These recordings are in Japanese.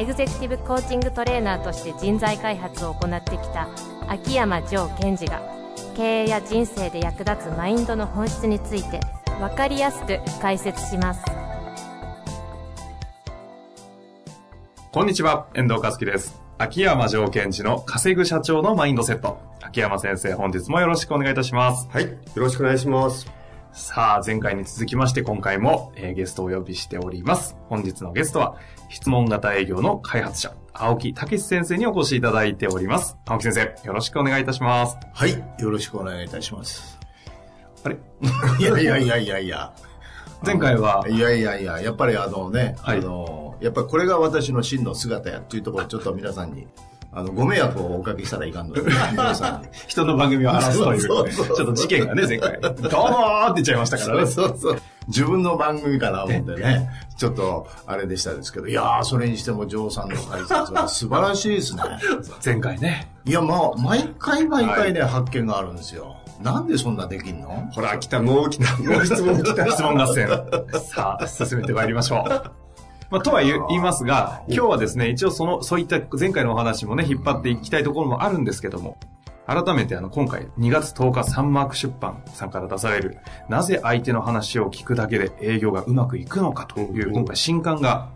エグゼクティブコーチングトレーナーとして人材開発を行ってきた秋山城賢治が経営や人生で役立つマインドの本質について分かりやすく解説しますこんにちは、遠藤和樹です。秋山城賢治の稼ぐ社長のマインドセット。秋山先生、本日もよろしくお願いいたします。はい。よろしくお願いします。さあ、前回に続きまして今回も、えーゲストをお呼びしております。本日のゲストは、質問型営業の開発者、青木武先生にお越しいただいております。青木先生、よろしくお願いいたします。はい。よろしくお願いいたします。あれ？いやいやいやいやいや。前回は、いやいやいや、やっぱりあのね、はいあの、やっぱりこれが私の真の姿やっていうところ、ちょっと皆さんに、あの、ご迷惑をおかけしたらいかんので、皆さんに。人の番組を話すという、ちょっと事件がね、前回、どうもーって言っちゃいましたからね。そうそうそう。自分の番組かな思ってね、ちょっとあれでしたですけど、いやー、それにしても、ジョーさんの解説は素晴らしいですね。前回ね、いや、まあ、毎回毎回ね、発見があるんですよ。なんでそんなできんの？ほら、来た、もう来た、もう質問来た。質問合戦。さあ、進めてまいりましょう。まあ、とは言い言いますが、今日はですね、一応その、そういった前回のお話もね、引っ張っていきたいところもあるんですけども、改めてあの、今回2月10日サンマーク出版さんから出される、なぜ相手の話を聞くだけで営業がうまくいくのかという、うん今回新刊が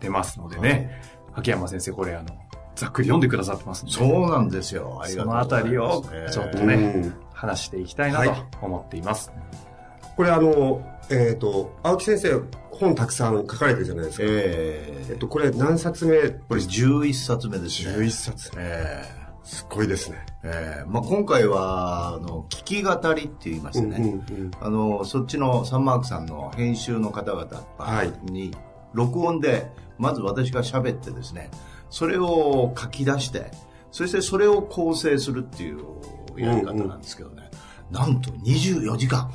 出ますのでね、秋山先生これあの、ざっくり読んでくださってますので、そうなんですよ。ありがそのあとうございます。たりをちょっとね、うん話していきたいなと思っています。これあの、えっ、と、青木先生、本たくさん書かれてるじゃないですか。えーえっと、これ何冊目？これ11冊目ですね。11冊。えすっごいですね。ーえーまあ、今回は、あの、聞き語りって言いましてね、うんうんうんあの、そっちのサンマークさんの編集の方々はいに、録音で、まず私が喋ってですね、それを書き出して、そしてそれを構成するっていうやり方なんですけどね、なんと24時間、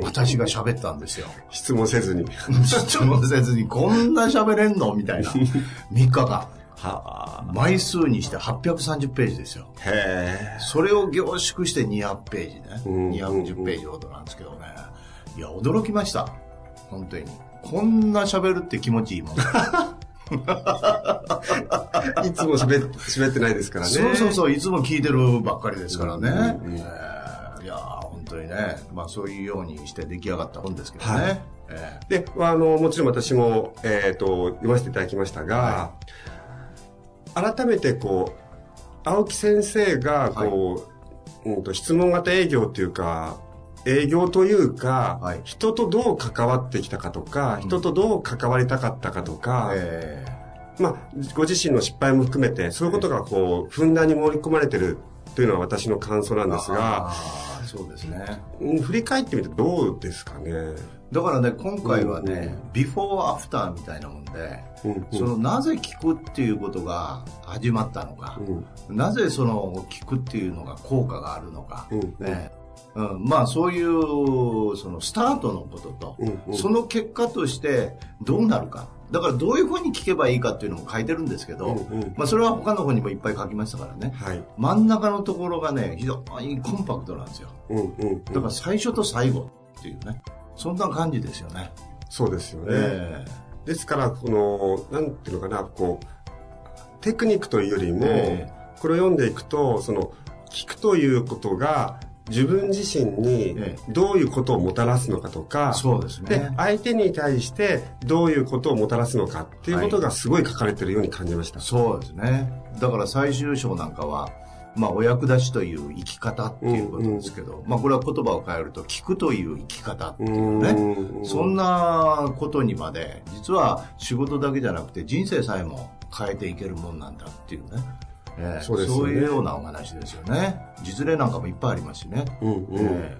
私が喋ったんですよ。質問せずに。質問せずにこんな喋れんの？みたいな。3日間。は枚数にして830ページですよ。あ。へそれを凝縮して200ページね。うん210ページほどなんですけどね。いや、驚きました。本当に。こんな喋るって気持ちいいもん。え。いつも喋っ喋ってないですからね。そうそうそう、いつも聞いてるばっかりですからね。うんうんえーいやー本当にね、まあそういうようにして出来上がった本ですけどね。はいえで、あの、もちろん私も、えっ、と、読ませていただきましたが、改めてこう、青木先生が、こう、うんと、質問型営業っていうか、営業というか、はい。人とどう関わってきたかとか、うん。人とどう関わりたかったかとーか、えまあ、ご自身の失敗も含めて、そういうことがこう、ふんだんに盛り込まれてるというのは私の感想なんーですが、そうですね。うん振り返ってみてどうですかね？だからね、今回はね、うんビフォーアフターみたいなもんで、うんうん。そのなぜ聞くっていうことが始まったのか、うん。なぜその聞くっていうのが効果があるのか、うん。ね。うん、まあそういうそのスタートのことと、うんうん。その結果としてどうなるか。だからどういうふうに聞けばいいかっていうのも書いてるんですけど、うんうん。まあ、それは他の方にもいっぱい書きましたからね。はい。真ん中のところがね非常にコンパクトなんですよ。うんうんうん。だから最初と最後っていうねそんな感じですよね、そうですよね。えですから、この、なんていうのかな、こう、テクニックというよりも、えこれを読んでいくと、その、聞くということが、自分自身にえどういうことをもたらすのかとか、そうですでね、相手に対してどういうことをもたらすのかっていうことがすごい書かれてるように感じました。そうですね。だから最終章なんかはまあ、お役立ちという生き方っていうことですけど、まあ、これは言葉を変えると、聞くという生き方っていうね、うんそんなことにまで、実は仕事だけじゃなくて人生さえも変えていけるもんなんだっていうね。ええそうですよね。いうようなお話ですよね。実例なんかもいっぱいありますしね。うんうん。え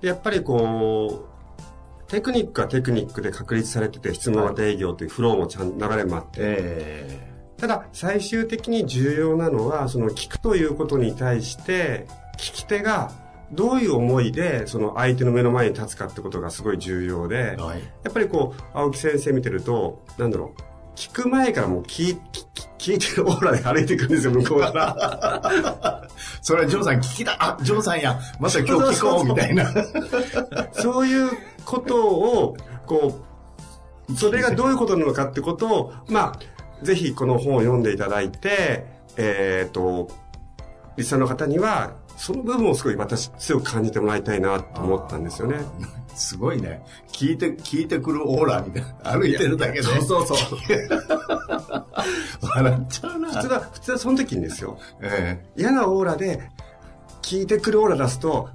でやっぱりこう、テクニックはテクニックで確立されてて、質問型営業というフローもちゃん流れもあって、ええただ、最終的に重要なのは、その聞くということに対して、聞き手がどういう思いで、その相手の目の前に立つかってことがすごい重要で、はい、やっぱりこう、青木先生見てると、なんだろう、聞く前からもう聞聞いてるオーラで歩いていくんですよ、向こうから。それはジョーさん聞きだ、あ、ジョーさんや、また今日聞こうみたいな。そういうことを、こう、それがどういうことなのかってことを、まあ、ぜひこの本を読んでいただいて、えっ、ー、と、リスナーの方には、その部分をすごい私強く感じてもらいたいなと思ったんですよね。すごいね。聞いて、聞いてくるオーラみたいな。歩いてるだけで。そうそうそう。笑っちゃうな。普通は、普通はその時にですよ。ええー、嫌なオーラで、聞いてくるオーラ出すと、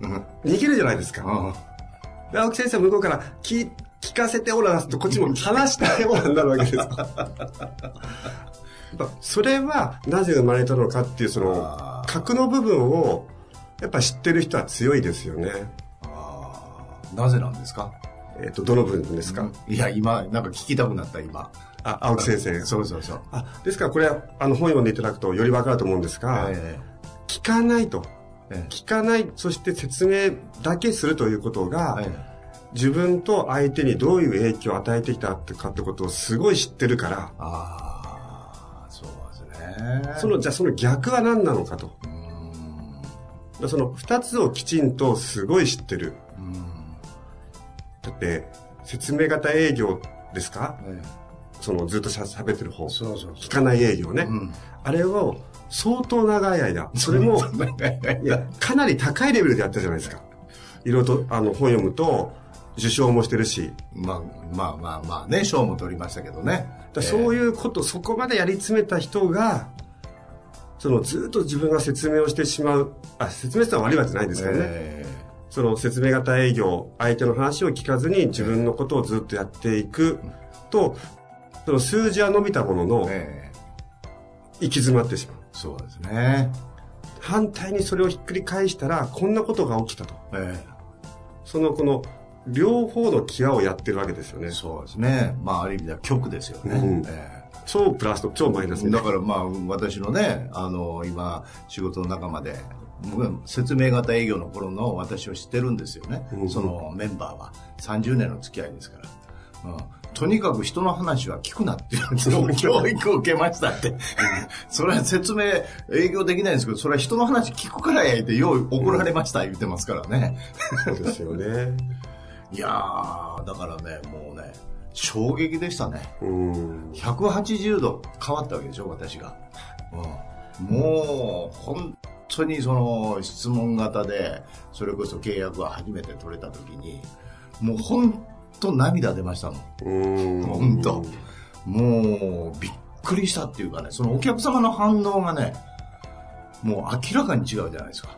逃げるじゃないですか。うん、青木先生は向こうから聞、聞かせてオーラ出すと、こっちも話したいオーラになるわけです。それは、なぜ生まれたのかっていう、その、核の部分を、やっぱ知ってる人は強いですよね。なぜなんですか？えっ、と、どの部分ですか、うん、いや、今、なんか聞きたくなった、今。あ、青木先生。そうそうそう。あ、ですからこれは、あの、本読んでいただくとよりわかると思うんですが、えー、聞かないと。えー、聞かない、そして説明だけするということが、えー、自分と相手にどういう影響を与えてきたかってことをすごい知ってるから、ああ、そうですね。その、じゃあその逆は何なのかと。その二つをきちんとすごい知ってる。だって、説明型営業ですか、ええ、そのずっとしゃべってる方。そうそうそう聞かない営業ね、うん。あれを相当長い間、それも、いや、かなり高いレベルでやったじゃないですか。いろいろとあの本読むと、受賞もしてるし。まあまあまあまあね、賞も取りましたけどね。そういうこと、そこまでやり詰めた人が、そのずっと自分が説明をしてしまう、あ、説明したら悪いわけじゃないですからね。えーその説明型営業、相手の話を聞かずに自分のことをずっとやっていくと、その数字は伸びたものの、行き詰まってしまう。そうですね。反対にそれをひっくり返したら、こんなことが起きたと。えその、この、両方の際をやってるわけですよね。そうですね。まあ、ある意味では極ですよね。うん。え超プラスと超マイナスだからまあ私のねあの今仕事の仲間で説明型営業の頃の私を知ってるんですよね、うん、そのメンバーは。30年の付き合いですから、うん、とにかく人の話は聞くなっていう 教育を受けましたって。それは説明営業できないんですけどそれは人の話聞くからやいてよう怒られました言ってますからね、そうですよねいやーだからねもうね衝撃でしたね、うん、180度変わったわけでしょ私が、うん、もう本当にその質問型で、それこそ契約が初めて取れた時に、もう本当涙出ましたもん。本当。もうびっくりしたっていうかね、そのお客様の反応がね、もう明らかに違うじゃないですか。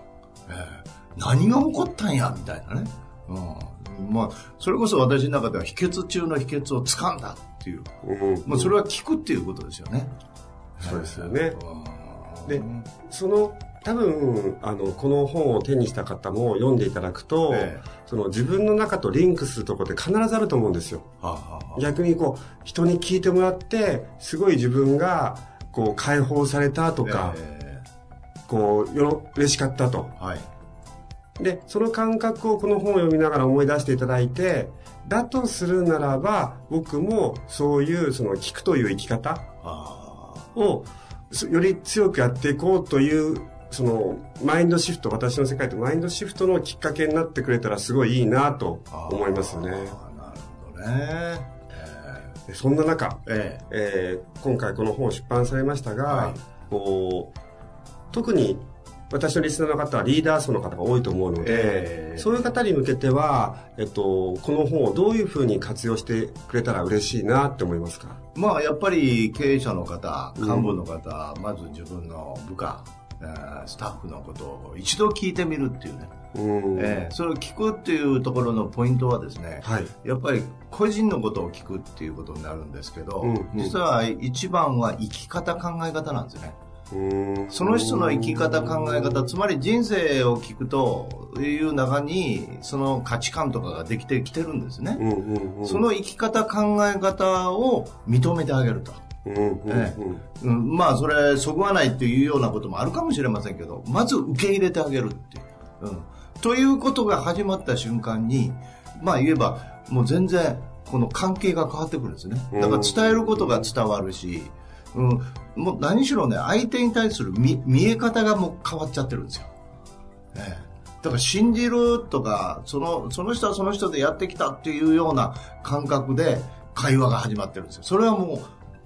えー、何が起こったんや、みたいなね。うん。まあ、それこそ私の中では秘訣中の秘訣をつかんだっていう。うん、まあ、それは聞くっていうことですよね。そうですよね。で、その多分あのこの本を手にした方も読んでいただくと、ええ、その自分の中とリンクするところって必ずあると思うんですよ、はあはあ、逆にこう人に聞いてもらってすごい自分がこう解放されたとか、え、こうよ嬉しかったと、はい、でその感覚をこの本を読みながら思い出していただいてだとするならば僕もそういうその聞くという生き方をより強くやっていこうというそのマインドシフト私の世界とマインドシフトのきっかけになってくれたらすごいいいなと思いますね。なるほどね。えー、そんな中、えー、えー、今回この本出版されましたが、はい、こう特に私のリスナーの方はリーダー層の方が多いと思うので、えー、そういう方に向けては、えっと、この本をどういうふうに活用してくれたら嬉しいなって思いますか？まあやっぱり経営者の方幹部の方、うん、まず自分の部下スタッフのことを一度聞いてみるっていうね、えー、それを聞くっていうところのポイントはですね、はい、やっぱり個人のことを聞くっていうことになるんですけど、うんうん、実は一番は生き方考え方なんですね。その人の生き方考え方つまり人生を聞くという中にその価値観とかができてきてるんですね、その生き方考え方を認めてあげると。まあそれそぐわないっていうようなこともあるかもしれませんけどまず受け入れてあげるっていう、うん、ということが始まった瞬間にまあ言えばもう全然この関係が変わってくるんですね。だから伝えることが伝わるし、うん、もう何しろね相手に対する見見え方がもう変わっちゃってるんですよ、ええ。だから信じるとかそのその人はその人でやってきたっていうような感覚で会話が始まってるんですよ。それはも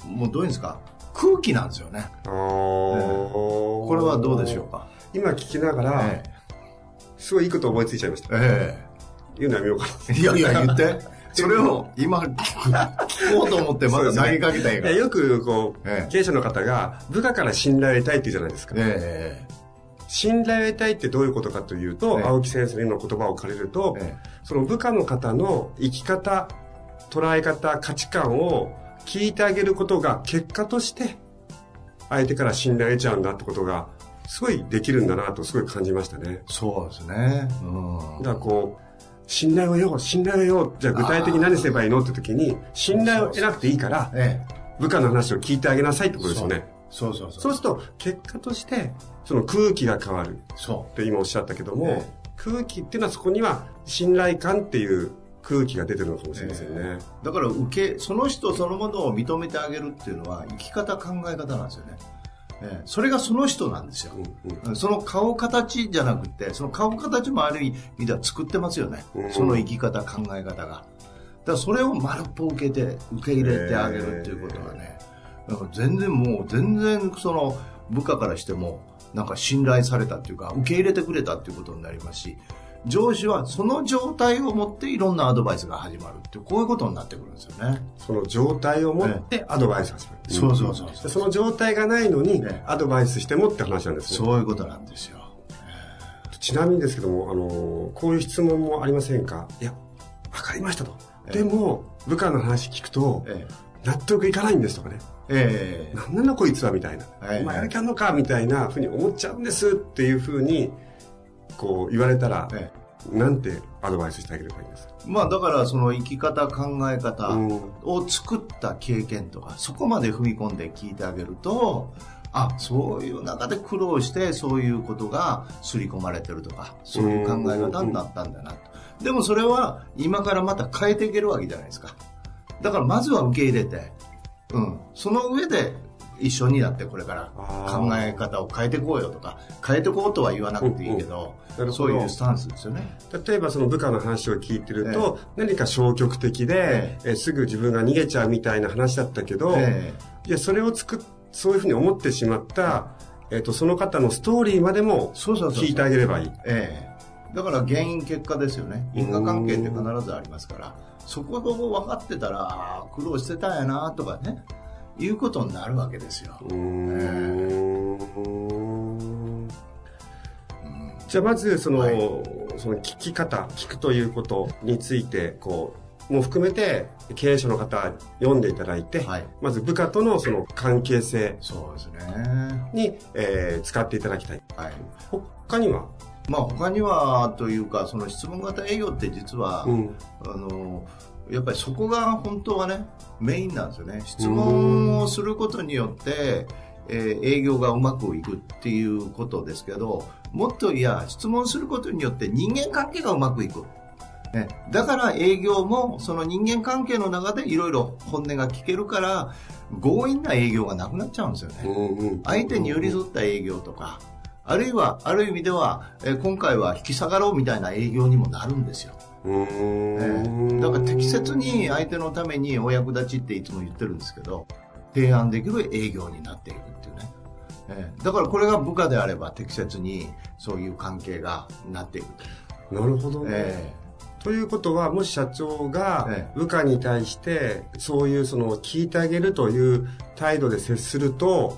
うもうどういうんですか？空気なんですよね。あー。これはどうでしょうか？今聞きながら、えすごいいいこと思いついちゃいました。え言うのやめようかえいやいや言ってそれを今聞聞こうと思ってまだ投げかけたんやな。から。いやよく、こう、ええ。経営者の方が、部下から信頼を得たいって言うじゃないですか。え信頼を得たいってどういうことかというと、ええ。青木先生の言葉を借りると、えその部下の方の生き方、捉え方、価値観を聞いてあげることが結果として、相手から信頼を得ちゃうんだってことが、すごいできるんだなとすごい感じましたね。そうですね。うん。だからこう、信頼を得よう、信頼を得よう。じゃあ具体的に何すればいいのって時に、信頼を得なくていいから、ええ。部下の話を聞いてあげなさいってことですよね。そうそうそうそう。すると、結果として、その空気が変わる。そって今おっしゃったけども、え空気っていうのはそこには信頼感っていう空気が出てるのかもしれませんね。だから受けその人そのものを認めてあげるっていうのは生き方考え方なんですよね、ええそれがその人なんですよ、うんうん。その顔形じゃなくてその顔形もある意味では作ってますよね、うん。その生き方考え方が。だからそれを丸っぽ受けて受け入れてあげるっていうことはね、なんか全然もう全然その部下からしてもなんか信頼されたっていうか受け入れてくれたっていうことになりますし上司はその状態を持っていろんなアドバイスが始まるってこういうことになってくるんですよね。その状態を持ってアドバイスをする。そうそうそうでその状態がないのにええ。アドバイスしてもって話なんですね。そういうことなんですよ。ちなみにですけども、あの、こういう質問もありませんか？いや、わかりましたと。でも、部下の話聞くと、え納得いかないんですとかね。ええ。なんなんだこいつはみたいな。はいお前やる気あんのかみたいなふうに思っちゃうんですっていうふうに、こう言われたら、ええ。なんてアドバイスしてあげればいいんですか？まあだからその生き方考え方うん。を作った経験とかそこまで踏み込んで聞いてあげるとあそういう中で苦労してそういうことが刷り込まれてるとかそういう考え方になったんだなと。でもそれは今からまた変えていけるわけじゃないですか。だからまずは受け入れて、うん、その上で一緒になってこれから考え方を変えていこうよとか変えていこうとは言わなくていいけど,、うん。うんそういうスタンスですよね。例えばその部下の話を聞いてると、何か消極的で、えすぐ自分が逃げちゃうみたいな話だったけど、えいやそれを作っそういうふうに思ってしまった、えっとその方のストーリーまでもそうそうそうそう。聞いてあげればいい。ええ、だから原因結果ですよね。因果関係って必ずありますから。そこを分かってたら苦労してたんやなとかねいうことになるわけですよ、うーん。じゃあまずその,、はい。その聞き方聞くということについてこうも含めて経営者の方読んでいただいて、はい。まず部下とのその関係性そうですね。に、えー使っていただきたい。はい。他には、まあ他にはというかその質問型営業って実は、うん。あのやっぱりそこが本当はねメインなんですよね。質問をすることによって、えー営業がうまくいくっていうことですけどもっといや質問することによって人間関係がうまくいく、ね、だから営業もその人間関係の中でいろいろ本音が聞けるから強引な営業がなくなっちゃうんですよね、うんうん。相手に寄り添った営業とか、あるいは、ある意味では、えー今回は引き下がろうみたいな営業にもなるんですよ。えだから適切に相手のためにお役立ちっていつも言ってるんですけど、提案できる営業になっていくっていうね。えーだからこれが部下であれば適切にそういう関係がなっていくと。なるほどね、えということは、もし社長がええ。部下に対して、そういうその聞いてあげるという態度で接すると、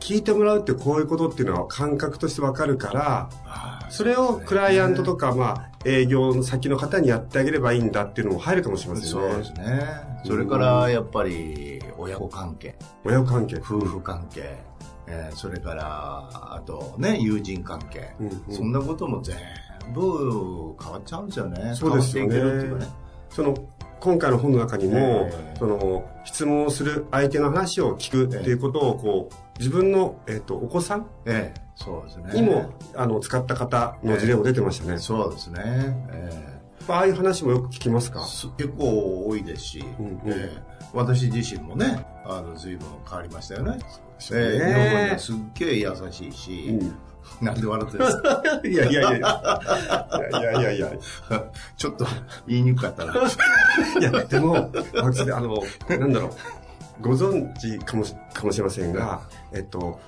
聞いてもらうってこういうことっていうのは感覚としてわかるから、ーそれをクライアントとか、まあ、営業の先の方にやってあげればいいんだっていうのも入るかもしれませんそうね。ですね。それからやっぱり親子関係。親子関係。夫婦関係、えーそれからあとね友人関係、うんうんそんなことも全部変わっちゃうんですよねそうですよねその、今回の本の中にも、え。ーその質問をする相手の話を聞くっていうことをこう自分の、えっとお子さんええ。そうですね。にも、あの使った方の事例も出てましたね、そうですね、えああいう話もよく聞きますか？えす結構多いですし、うんうん。ええ。私自身もねあの随分変わりましたよね。よね。ええ。日本語にはすっげえ優しいし、なんで笑ってるんですか？いやいやいや。いやいやいや。いやちょっと言いにくかったな。いやでも私あのなんだろう。ご存知かもしかもしれませんが、えっと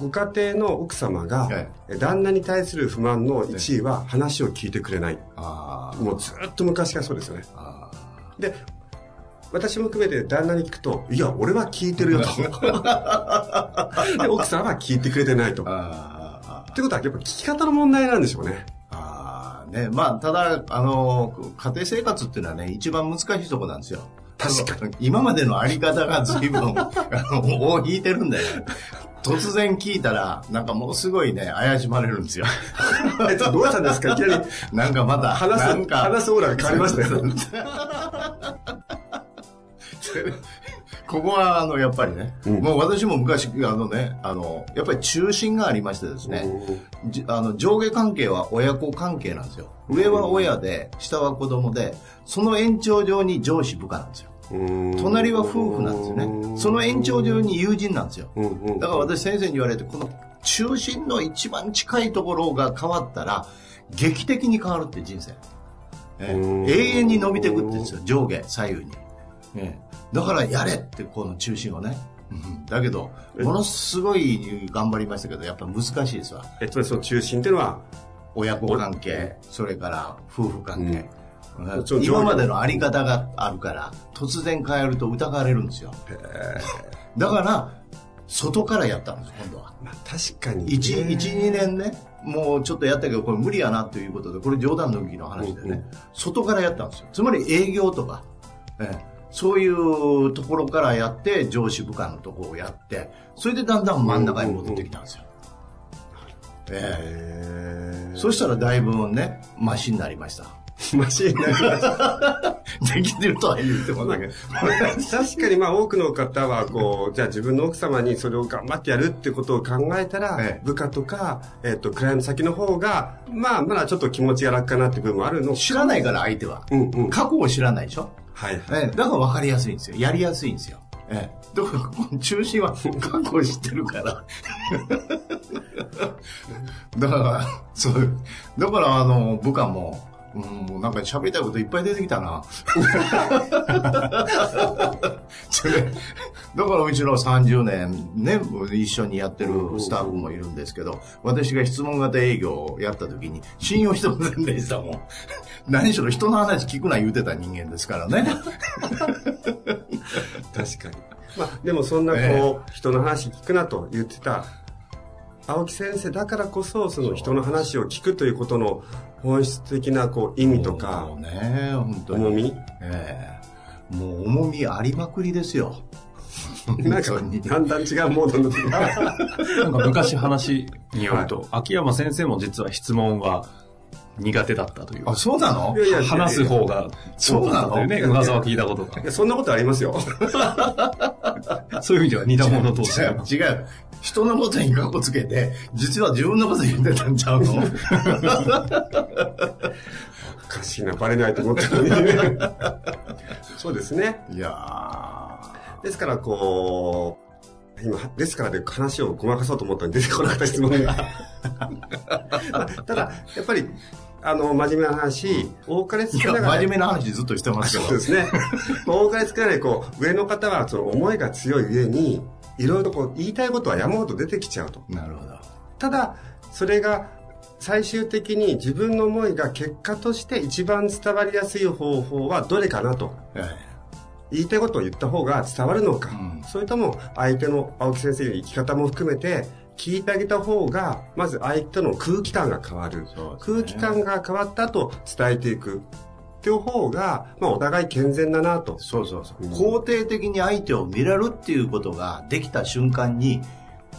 ご家庭の奥様が、え旦那に対する不満の1位は話を聞いてくれない。あー。もうずっと昔からそうですよね。あで、私も含めて旦那に聞くと、いや、俺は聞いてるよと。で、奥さんは聞いてくれてないと。ーってことは、やっぱ聞き方の問題なんでしょうね。ああ、ね、まあ、ただ、あの、家庭生活っていうのはね、一番難しいとこなんですよ。確かに。今までのあり方が随分、あの、尾を引いてるんだよ。突然聞いたら、なんかものすごいね、怪しまれるんですよ。えっと、どうしたんですか？いきなりなんかまた、話す、なんか、話すオーラが変わりましたよ。ここは、あの、やっぱりね、うんもう私も昔、あのね、あの、やっぱり中心がありましてですね、じあの上下関係は親子関係なんですよ。上は親で、下は子供で、その延長上に上司部下なんですよ。隣は夫婦なんですよね。その延長上に友人なんですよ。だから私先生に言われて、この中心の一番近いところが変わったら、劇的に変わるって人生。ええうん永遠に伸びていくって言うんですよ、上下、左右に。ええだからやれって、この中心をね。うんだけど、ものすごい頑張りましたけど、やっぱ難しいですわ。え、つまりその中心っていうのは、親子関係、それから夫婦関係。うん今までのあり方があるから、突然変えると疑われるんですよ。だから、外からやったんです、今度は。まあ、確かに、1、1、2年ね、もうちょっとやったけど、これ無理やなということで、これ冗談抜きの話でね、外からやったんですよ。つまり営業とか、ええそういうところからやって、上司部下のところをやって、それでだんだん真ん中に戻ってきたんですよ。ええへーそしたらだいぶね、マシになりました。マシになりました。できてるとは言ってもだけど。確かにまあ多くの方はこう、じゃあ自分の奥様にそれを頑張ってやるってことを考えたら、ええ部下とか、えっ、と、クライアント先の方が、まあまだちょっと気持ちが楽かなって部分もあるの知らないから相手は。うんうん。過去を知らないでしょはい。ええ、だから分かりやすいんですよ。やりやすいんですよ。ええ、だから中心は過去を知ってるから。だから、そう、だからあの、部下も、うん、もうなんか喋りたいこといっぱい出てきたな。そ れだからうちの30年ね、一緒にやってるスタッフもいるんですけど、私が質問型営業をやった時に信用してませんでしたもん。何しろ人の話聞くな言うてた人間ですからね。確かに。まあでもそんなこう、え人の話聞くなと言ってた、青木先生だからこそ、その人の話を聞くということの本質的なこう意味とかも、うね、本当に。重み？ええもう重みありまくりですよ。なんか、だんだん違うモードになってきたなんか昔話によると、秋山先生も実は質問は苦手だったという。あ、そうなの？いやいや話す方がそうだったというね、そうなの噂は聞いたことがい。やそんなことありますよ。そういう意味では似た者同士違う、違う。人のことに過去つけて、実は自分のこと言ってたんちゃうの？おかしいな、バレないと思ったのにね。そうですね。いやですから、こう、今、ですからで話をごまかそうと思ったのに出てこなかった質問が。ただ、やっぱり、あの、真面目な話、多かれ少な。真面目な話ずっとしてますけど。そうですね。多かれ少ながら、こう、上の方は、その思いが強い上に、いろいろとこう、言いたいことは山ほど出てきちゃうと。なるほど。ただ、それが、最終的に自分の思いが結果として一番伝わりやすい方法はどれかなと。え言いたいことを言った方が伝わるのか、うんそれとも相手の青木先生の生き方も含めて聞いてあげた方がまず相手の空気感が変わる、ね空気感が変わった後伝えていくっていう方が、まあ、お互い健全だなとえそうそうそう。うん肯定的に相手を見れるっていうことができた瞬間に、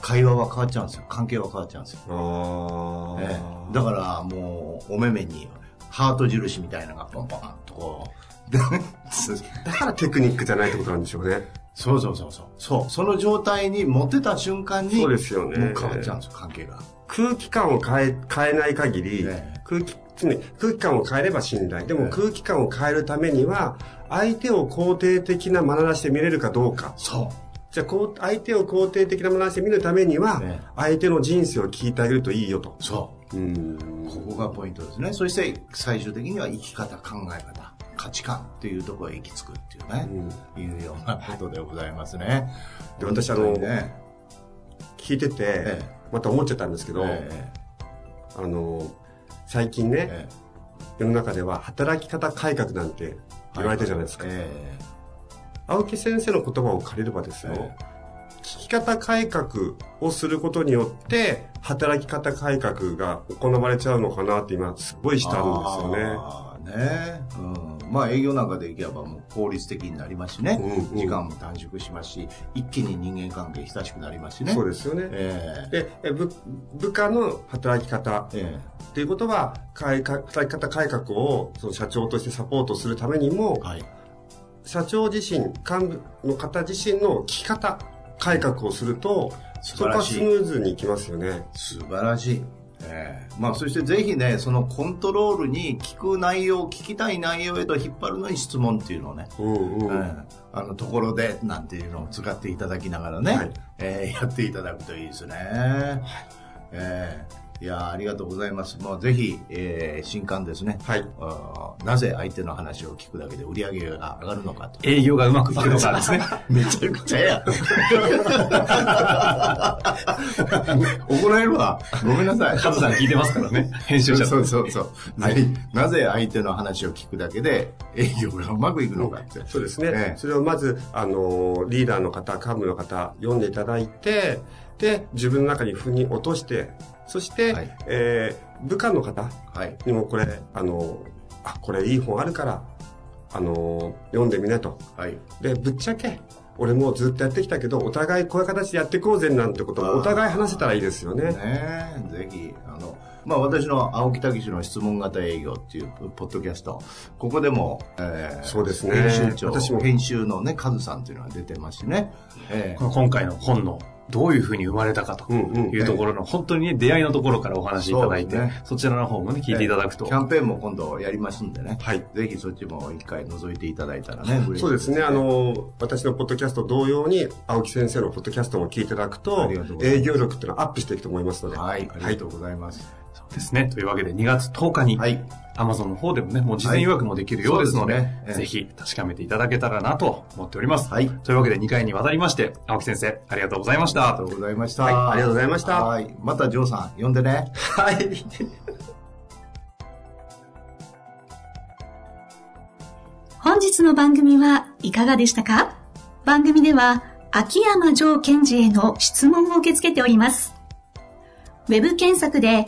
会話は変わっちゃうんですよ。関係は変わっちゃうんですよ。あーええだからもうお目目にハート印みたいなのがポンポンとこうで だからテクニックじゃないってことなんでしょうね。そうそうそうそう。そう。その状態に持ってた瞬間に、そうですよねもう変わっちゃうんですよ、関係が。空気感を変え、変えない限り、ね空気、常に空気感を変えれば信頼。でもね空気感を変えるためには、相手を肯定的な眼差しで見れるかどうか。そじゃあ、こう、相手を肯定的な眼差しで見るためには、ね相手の人生を聞いてあげるといいよと。う。そう。うん。ここがポイントですね。そして最終的には生き方、考え方、価値観っていうところへ行き着くっていうね、いうようなことでございますね。で私あのね、聞いてて、えまた思っちゃったんですけど、えあの、最近ね、ええ。世の中では働き方改革なんて言われてるじゃないですか。え青木先生の言葉を借りればですよ、え聞き方改革をすることによって、働き方改革が行われちゃうのかなって今、すごいしたんですよね。ね。うん、まあ営業なんかでいけばもう効率的になりますしね、うんうん。時間も短縮しますし一気に人間関係親しくなりますしね。そうですよね。えで、え部部下の働き方ええ。っていうことは、改革働き方改革をその社長としてサポートするためにもえ、はい。社長自身、幹部の方自身の聞き方改革をすると、そこはスムーズにいきますよね。素晴らしい。ええまあ、そしてぜひね、そのコントロールに聞く内容、聞きたい内容へと引っ張るのに質問っていうのをね、うんうん。ええあのところでなんていうのを使っていただきながらね、はいええやっていただくといいですね。ええいやあありがとうございます。もうぜひ、えー新刊ですね。はい。なぜ相手の話を聞くだけで売り上げが上がるのかと。営業がうまくいくのかですね。めちゃくちゃや。怒られるわ。ごめんなさい。カズさん聞いてますからね。編集者そうそうそう。はい。なぜ相手の話を聞くだけで営業がうまくいくのかって。そうですね。ええそれをまず、あの、リーダーの方、幹部の方、読んでいただいて、で、自分の中に腑に落として、そして、はいえー部下の方はい。にもこれ、あの、あ、これいい本あるから、あの、読んでみなと。はい。で、ぶっちゃけ、俺もずっとやってきたけど、お互いこういう形でやっていこうぜなんてことも、あーお互い話せたらいいですよね。ねえぜひ、あの、まあ私の青木武の質問型営業っていうポッドキャスト、ここでも、えーそうですね編集長、私も編集のね、カズさんっていうのが出てますしね。えこの今回の本のどういうふうに生まれたかというところの本当にね、出会いのところからお話しいただいて、そちらの方もね、聞いていただくとキ。ャンペーンも今度やりますんでね。はい。ぜひそっちも一回覗いていただいたらね、そうですね。あ、の、私のポッドキャスト同様に、青木先生のポッドキャストも聞いていただくあと営業力っていうのはアップしていくと思いますので。はい、ありがとうございます。そうですね。というわけで2月10日に、はい。Amazon の方でもね、もう事前予約もできるようですので、はいですねええぜひ確かめていただけたらなと思っております。はいというわけで2回にわたりまして、青木先生、ありがとうございましたありがと。うございました。はいありがとうございましたはい。またジョーさん、呼んでね。はい。本日の番組はいかがでしたか？番組では秋山城賢治への質問を受け付けております。ウェブ検索で